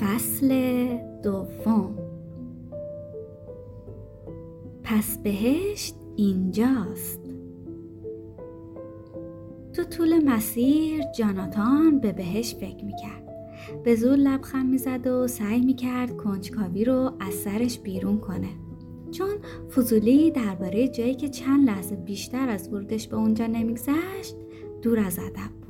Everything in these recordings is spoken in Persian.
فصل جاناتان به بهشت فکر می‌کرد. به زور لبخند می‌زد و سعی می‌کرد کنجکاوی رو از سرش بیرون کنه. چون فضولی درباره جایی که چند لحظه بیشتر از ورودش به اونجا نمیگذشت دور از ادب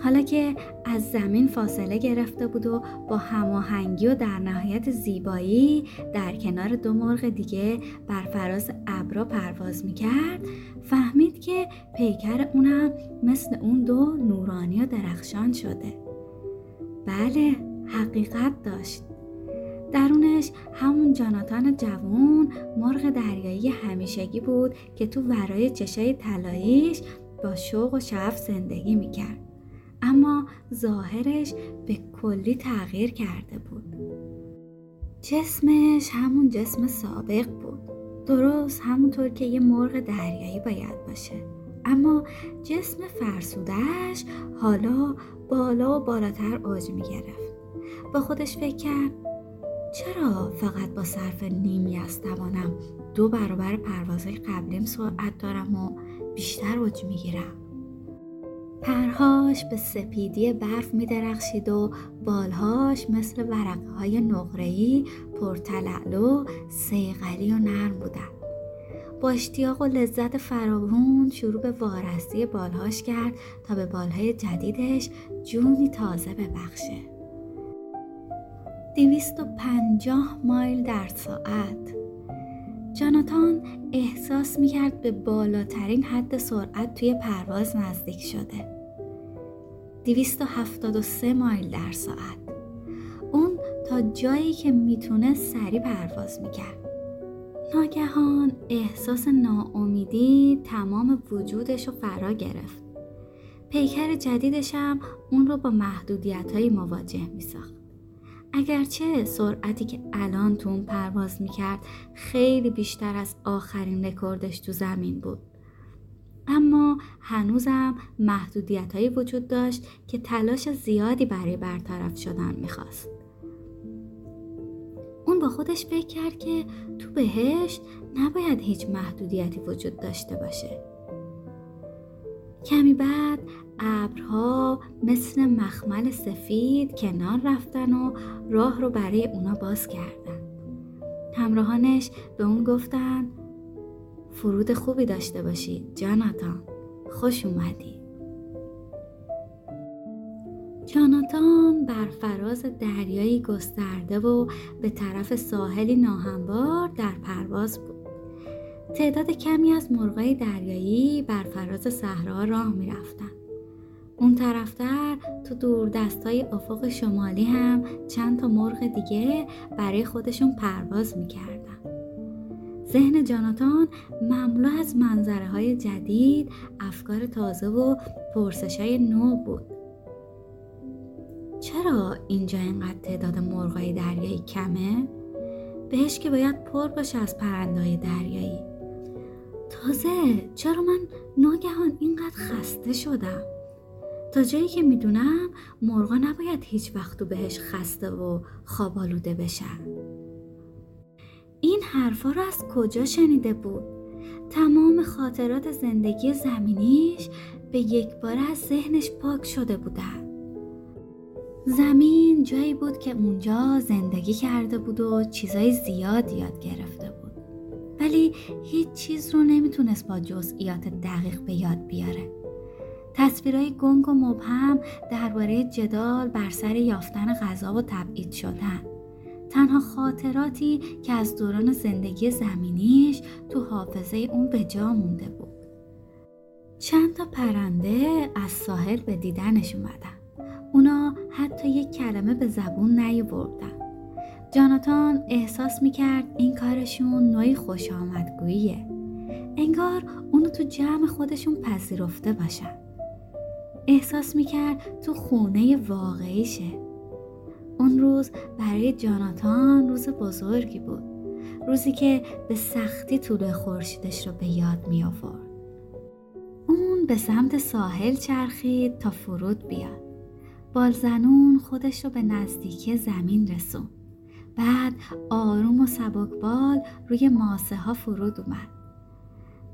حالا که از زمین فاصله گرفته بود و با هماهنگی و در نهایت زیبایی در کنار دو مرغ دیگه بر فراز ابرا پرواز می‌کرد فهمید که پیکر اونم مثل اون دو نورانی و درخشان شده. بله حقیقت داشت. درونش همون جاناتان جوون مرغ دریایی همیشگی بود که تو ورای چشای طلاییش با شوق و شعف زندگی می‌کرد. اما ظاهرش به کلی تغییر کرده بود. جسمش همون جسم سابق بود. درست همونطور که یه مرغ دریایی باید باشه. اما جسم فرسودهش حالا بالا و بالاتر اوج می‌گرفت. با خودش فکر کرد چرا فقط با صرف نیمی از توانم دو برابر پروازهای قبلیم سرعت دارم و بیشتر اوج می‌گیرم؟ پرهاش به سپیدی برف می درخشید و بالهاش مثل ورقه های نقرهی پرتلعلو سیغلی و نرم بودن با اشتیاق و لذت فراوون شروع به وارستی بالهاش کرد تا به بالهای جدیدش جونی تازه ببخشه. دویست و پنجاه مایل در ساعت. جاناتان احساس می‌کرد به بالاترین حد سرعت توی پرواز نزدیک شده. 273 مایل در ساعت. اون تا جایی که می‌تونه سری پرواز می‌کرد. ناگهان احساس ناامیدی تمام وجودش رو فرا گرفت. پیکر جدیدش هم اون رو با محدودیت های مواجه میساخت. اگرچه سرعتی که الان تو اون پرواز می‌کرد خیلی بیشتر از آخرین رکوردش تو زمین بود. اما هنوزم محدودیت هایی وجود داشت که تلاش زیادی برای برطرف شدن می‌خواست. اون با خودش فکر کرد که تو بهشت نباید هیچ محدودیتی وجود داشته باشه. کمی بعد ابرها مثل مخمل سفید کنار رفتن و راه رو برای اونا باز کردن. همراهانش به اون گفتن فرود خوبی داشته باشی جاناتان. خوش اومدی. جاناتان بر فراز دریایی گسترده و به طرف ساحلی ناهموار در پرواز بود. تعداد کمی از مرغای دریایی بر فراز صحرا راه می‌رفتند. اون طرفتر تو دور دستای افق شمالی هم چند تا مرغ دیگه برای خودشون پرواز می‌کردن ذهن جاناتان مملو از منظره های جدید افکار تازه و پرسش های نو بود. چرا اینجا اینقدر تعداد مرغای دریایی کمه؟ بهش که باید پر باشه از پرندهای دریایی. تازه چرا من ناگهان اینقدر خسته شدم؟ تا جایی که می‌دونم مرغا نباید هیچ وقت بهش خسته و خوابالوده بشن. این حرفا رو از کجا شنیده بود؟ تمام خاطرات زندگی زمینیش به یک بار از ذهنش پاک شده بودن. زمین جایی بود که اونجا زندگی کرده بود و چیزای زیاد یاد گرفته بود. ولی هیچ چیز رو نمی‌تونست با جزئیات دقیق به یاد بیاره. تصویرهای گنگ و مبهم درباره جدال بر سر یافتن غذا و تبعید شدن. تنها خاطراتی که از دوران زندگی زمینیش تو حافظه اون به جا مونده بود. چند تا پرنده از ساحل به دیدنش اومدن. اونا حتی یک کلمه به زبون نیاوردن جاناتان احساس می‌کرد این کارشون نوعی خوش آمدگوییه انگار اونو تو جمع خودشون پذیرفته باشن احساس می‌کرد تو خونه واقعیشه اون روز برای جاناتان روز بزرگی بود روزی که به سختی طول خورشیدش رو به یاد می آورد. اون به سمت ساحل چرخید تا فرود بیاد. بالزنون خودش رو به نزدیکی زمین رسون. بعد آروم و سبکبال روی ماسه ها فرود اومد.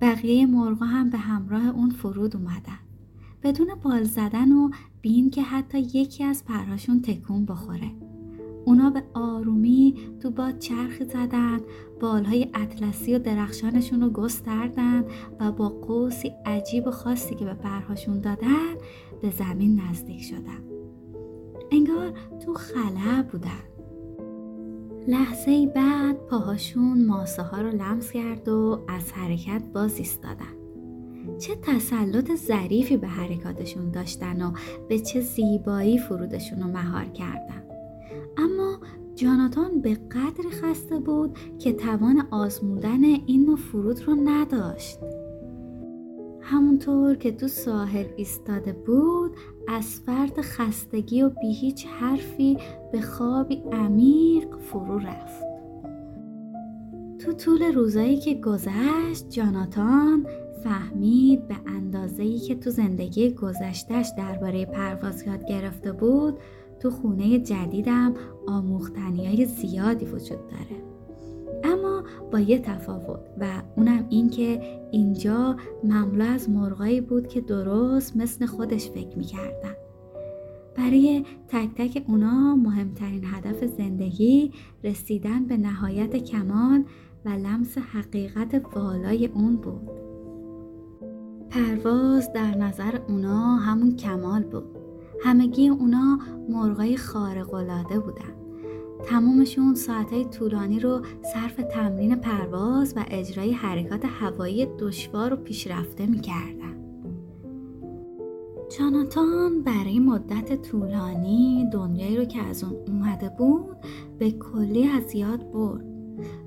بقیه مرغا هم به همراه اون فرود اومدن. بدون بال زدن و بین که حتی یکی از پرهاشون تکون بخوره. اونا به آرومی تو باد چرخ زدن بالهای اطلسی و درخشانشون رو گستردن و با قوسی عجیب و خاصی که به پرهاشون دادن به زمین نزدیک شدن انگار تو خلا بودن لحظه بعد پاهاشون ماسه ها رو لمس کرد و از حرکت باز ایستادن. چه تسلط ظریفی به حرکاتشون داشتن و به چه زیبایی فرودشون رو مهار کردن. اما جاناتان به قدری خسته بود که توان آزمودن این نوع فرود رو نداشت. همونطور که تو ساحل ایستاده بود از فرد خستگی و بی هیچ حرفی به خوابی عمیق فرو رفت. تو طول روزایی که گذشت جاناتان فهمید به اندازه‌ای که تو زندگی گذشتش درباره پرواز یاد گرفته بود تو خونه جدیدم آموختنی های زیادی وجود داره. اما با یه تفاوت و اونم این که اینجا مملو از مرغایی بود که درست مثل خودش فکر می‌کردن. برای تک تک اونا مهمترین هدف زندگی رسیدن به نهایت کمال و لمس حقیقت والای اون بود. پرواز در نظر اونا همون کمال بود. همگی اونا مرغای خارق‌العاده بودن. تمومشون ساعتهای طولانی رو صرف تمرین پرواز و اجرای حرکات هوایی دشوار و پیشرفته می‌کردن. جاناتان برای مدت طولانی دنیایی رو که از اون اومده بود به کلی از یاد برد.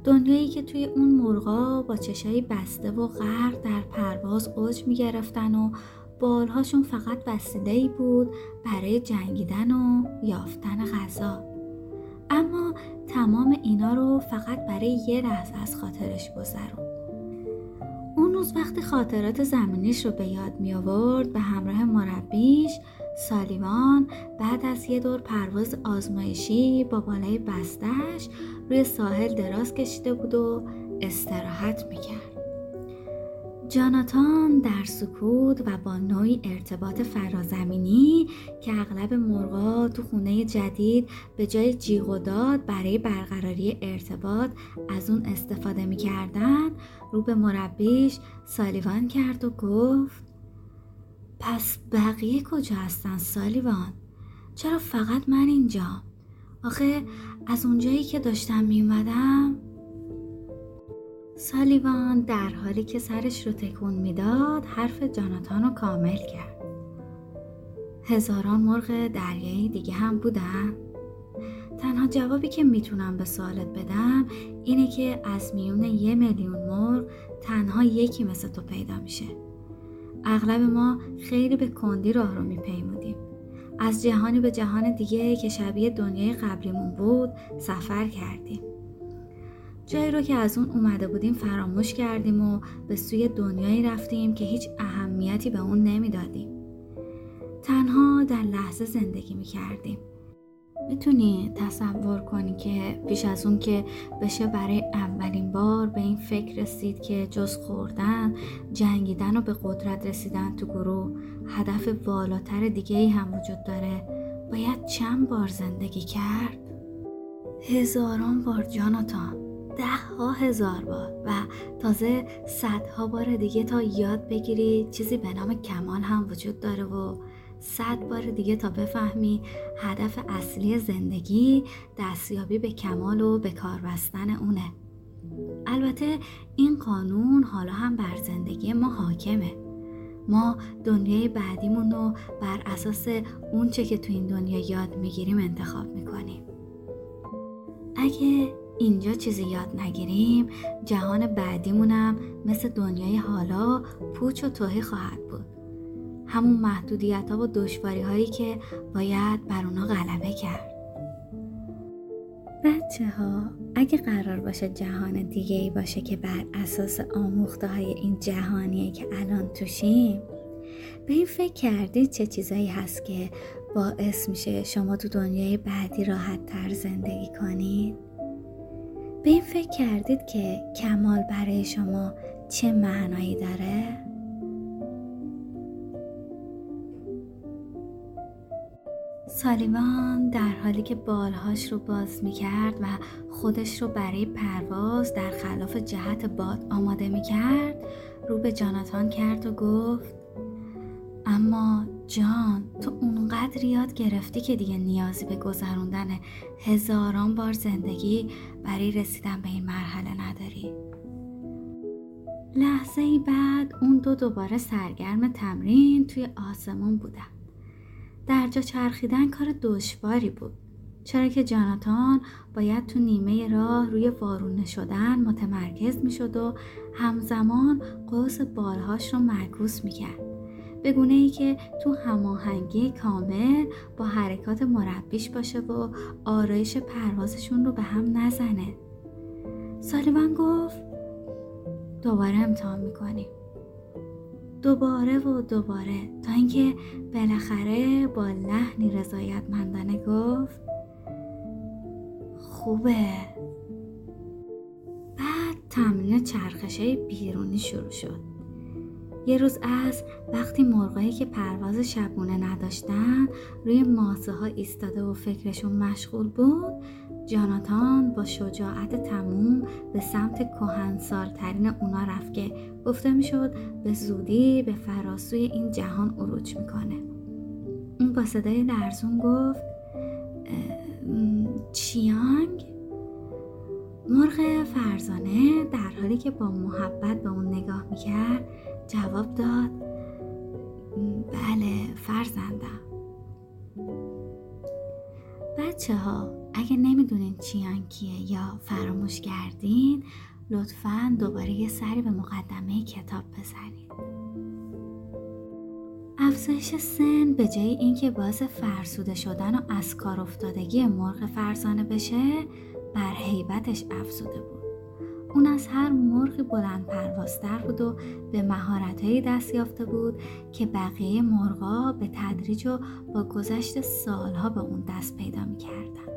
دنیایی که توی اون مرغا با چشایی بسته و غرق در پرواز اوج می‌گرفتن و بالهاشون فقط وسیله ای بود برای جنگیدن و یافتن غذا. اما تمام اینا رو فقط برای یه لحظه از خاطرش گذرون اون روز وقتی خاطرات زمینیش رو به یاد می آورد به همراه مربیش سالیوان بعد از یه دور پرواز آزمایشی با بالای بستش روی ساحل دراز کشیده بود و استراحت می‌کرد. جاناتان در سکوت و با نوعی ارتباط فرازمینی که اغلب مرغا تو خونه جدید به جای جیغ و داد برای برقراری ارتباط از اون استفاده می‌کردن رو به مربیش سالیوان کرد و گفت پس بقیه کجا هستن سالیوان؟ چرا فقط من اینجا؟ آخه از اونجایی که داشتم میومدم سالیوان در حالی که سرش رو تکون می‌داد حرف جاناتان رو کامل کرد. هزاران مرغ دریایی دیگه هم بودن. تنها جوابی که می‌تونم به سوالت بدم اینه که از میون یه میلیون مرغ تنها یکی مثل تو پیدا میشه. اغلب ما خیلی به کندی راه رو میپیمودیم. از جهانی به جهان دیگه که شبیه دنیای قبلیمون بود سفر کردیم. جایی رو که از اون اومده بودیم فراموش کردیم و به سوی دنیایی رفتیم که هیچ اهمیتی به اون نمی‌دادیم. تنها در لحظه زندگی می کردیم. می‌تونی تصور کنی که پیش از اون که بشه برای اولین بار به این فکر رسید که جز خوردن جنگیدن و به قدرت رسیدن تو گروه هدف بالاتر دیگه ای هم وجود داره باید چند بار زندگی کرد؟ هزاران بار جاناتان ده ها هزار بار و تازه صدها بار دیگه تا یاد بگیری. چیزی به نام کمال هم وجود داره و صد بار دیگه تا بفهمی هدف اصلی زندگی دستیابی به کمال و به کار بستن اونه. البته این قانون حالا هم بر زندگی ما حاکمه. ما دنیای بعدیمون رو بر اساس اونچه که تو این دنیا یاد می‌گیریم انتخاب می‌کنیم. اگه اینجا چیزی یاد نگیریم. جهان بعدیمونم مثل دنیای حالا پوچ و توهی خواهد بود. همون محدودیت ها و دشواری هایی که باید بر اونا غلبه کرد. بچه ها اگه قرار باشه جهان دیگه ای باشه که بر اساس آموخته های این جهانیه که الان توشیم به این فکر کردید چه چیزایی هست که باعث میشه شما تو دنیای بعدی راحت تر زندگی کنید؟ به این فکر کردید که کمال برای شما چه معنایی داره؟ سالیوان در حالی که بالهاش رو باز می کرد و خودش رو برای پرواز در خلاف جهت باد آماده می کرد رو به جاناتان کرد و گفت اما جان تو اونقدر یاد گرفتی که دیگه نیازی به گذروندن هزاران بار زندگی برای رسیدن به این مرحله نداری؟ لحظه ای بعد اون دو دوباره سرگرم تمرین توی آسمون بودن. در جا چرخیدن کار دشواری بود. چرا که جاناتان باید تو نیمه راه روی وارونه شدن متمرکز می شد و همزمان قوس بالهاش رو معکوس می کرد. به گونه ای که تو هماهنگی کامل با حرکات مربیش باشه و آرایش پروازشون رو به هم نزنه. سالیوان گفت دوباره امتحان می‌کنیم. دوباره و دوباره تا اینکه بالاخره با لحنی رضایتمندانه گفت خوبه بعد تمرین چرخشه بیرونی شروع شد یه روز از وقتی مرغایی که پرواز شبونه نداشتن روی ماسه ها ایستاده و فکرشون مشغول بود جاناتان با شجاعت تموم به سمت ترین اونا رفت که گفته می‌شد به زودی به فراسوی این جهان عروج می‌کنه. اون با صدای لرزون گفت چیانگ؟ مرغ فرزانه در حالی که با محبت به اون نگاه می‌کرد جواب داد. بله فرزندم. بچه ها اگه نمی‌دونین چیان کیه یا فراموش کردین لطفا دوباره یه سری به مقدمه کتاب بزنید. افزایش سن به جای اینکه باعث فرسوده شدن و از کار افتادگی مرغ فرزانه بشه بر حیبتش افزوده بود. اون از هر مرغی بلند پروازتر بود و به مهارتهایی دست یافته بود که بقیه مرغا به تدریج و با گذشت سالها به اون دست پیدا می‌کردن.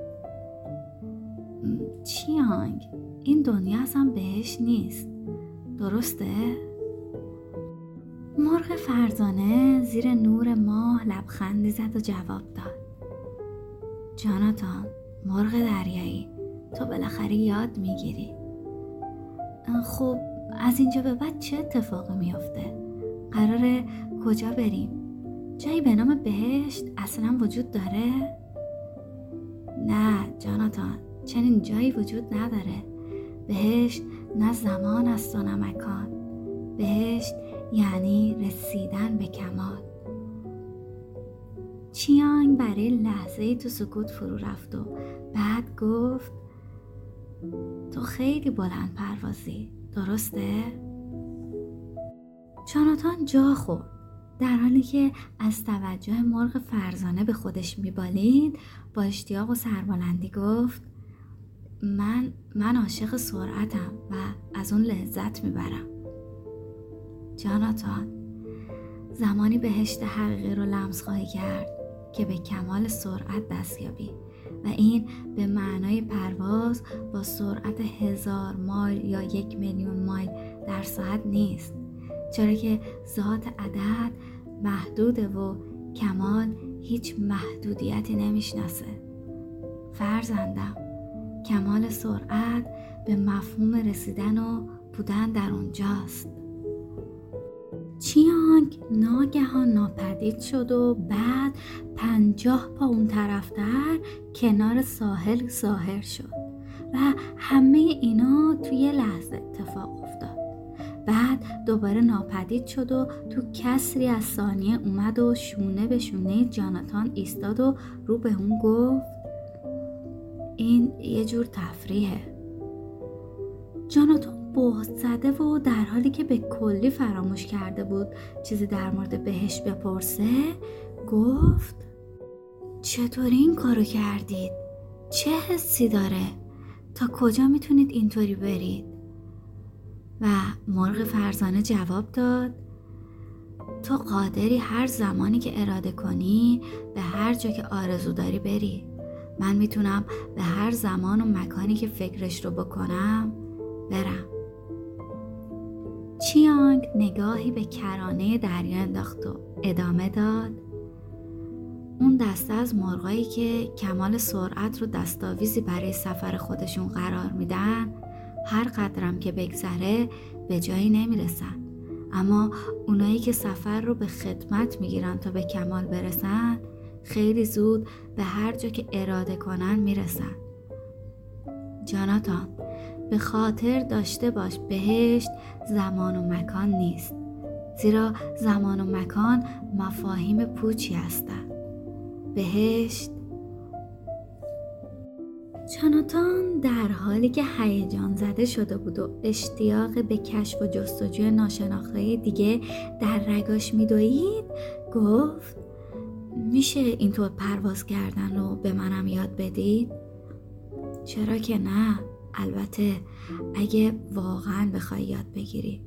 چیانگ این دنیا اصلا بهش نیست. درسته؟ مرغ فرزانه زیر نور ماه لبخندی زد و جواب داد. جاناتان مرغ دریایی. تو بالاخره یاد می‌گیری. خب از اینجا به بعد چه اتفاقی میافته؟ قراره کجا بریم؟ جایی به نام بهشت اصلا وجود داره؟ نه جاناتان چنین جایی وجود نداره بهشت نه زمان است و نه مکان بهشت یعنی رسیدن به کمال چیانگ برای لحظه تو سکوت فرو رفت و بعد گفت تو خیلی بلند پروازی. درسته؟ چاناتان جا خورد. در حالی که از توجه مرغ فرزانه به خودش میبالید با اشتیاق و سربلندی گفت من من عاشق سرعتم و از اون لذت می‌برم. جاناتان زمانی بهشت حقیقی رو لمس خواهی کرد که به کمال سرعت دست یابی و این به معنای پرواز با سرعت هزار مایل یا یک میلیون مایل در ساعت نیست. چرا که ذات عدد محدوده و کمال هیچ محدودیتی نمی‌شناسه. فرزندم کمال سرعت به مفهوم رسیدن و بودن در اونجاست. چیانگ ناگهان ناپدید شد و بعد پنجاه پا اون طرفتر کنار ساحل ظاهر شد و همه اینا توی لحظه اتفاق افتاد. بعد دوباره ناپدید شد و تو کسری از ثانیه اومد و شونه به شونه جاناتان ایستاد و رو به اون گفت این یه جور تفریحه. جاناتان بهت زده و در حالی که به کلی فراموش کرده بود چیزی در مورد بهش بپرسه گفت چطوری این کارو کردید؟ چه حسی داره؟ تا کجا می‌تونید اینطوری برید؟ و مرغ فرزانه جواب داد تو قادری هر زمانی که اراده کنی به هر جا که آرزو داری بری من می‌تونم به هر زمان و مکانی که فکرش رو بکنم برم چیانگ نگاهی به کرانه دریا انداخت و ادامه داد. اون دسته از مرغایی که کمال سرعت رو دستاویزی برای سفر خودشون قرار میدن هر قدرم که بگذره به جایی نمی‌رسن. اما اونایی که سفر رو به خدمت می‌گیرن تا به کمال برسن خیلی زود به هر جا که اراده کنن می‌رسن. جاناتان به خاطر داشته باش بهشت زمان و مکان نیست. زیرا زمان و مکان مفاهیم پوچی هستند. بهشت. چاناتان در حالی که هیجان زده شده بود و اشتیاق به کشف و جستجوی ناشناخته دیگه در رگاش میدوید گفت میشه اینطور پرواز کردن رو به منم یاد بدید؟ چرا که نه. البته اگه واقعا بخوای یاد بگیری.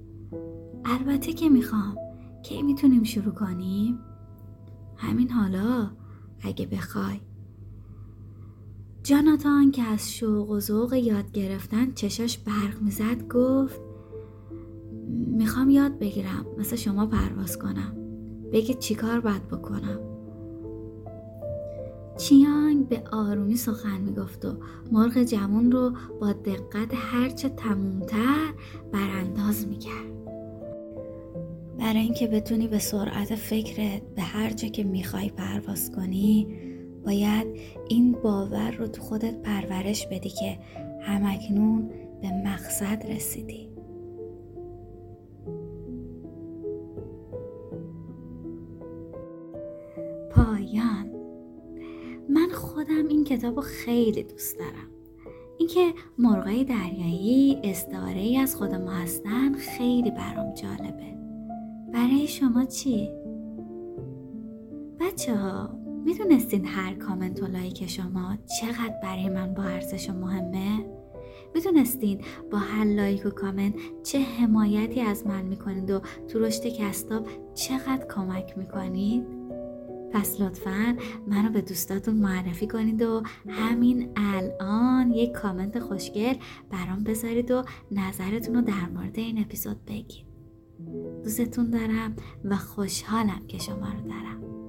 البته که می‌خوام. کی می‌تونیم شروع کنیم؟ همین حالا اگه بخوای. جاناتان که از شوق و ذوق یاد گرفتن چشاش برق می‌زد گفت می‌خوام یاد بگیرم مثل شما پرواز کنم. بگید چیکار باید بکنم. چیانگ به آرومی سخن می‌گفت و مرغ جمون رو با دقت هرچه تمومتر برانداز می‌کرد. برای اینکه بتونی به سرعت فکرت به هر جا که می‌خوای پرواز کنی باید این باور رو تو خودت پرورش بدی که همکنون به مقصد رسیدی. پایان. خودم این کتاب رو خیلی دوست دارم اینکه مرغای دریایی استعاره ای از خود ما هستن خیلی برام جالبه برای شما چی؟ بچه ها می‌دونستین هر کامنت و لایک شما چقدر برای من با ارزش و مهمه؟ می‌دونستین با هر لایک و کامنت چه حمایتی از من می‌کنید و تو رشد کستاب چقدر کمک می‌کنید؟ پس لطفا منو به دوستاتون معرفی کنید و همین الان یک کامنت خوشگل برام بذارید و نظرتون رو در مورد این اپیزود بگید. دوستتون دارم و خوشحالم که شما رو دارم.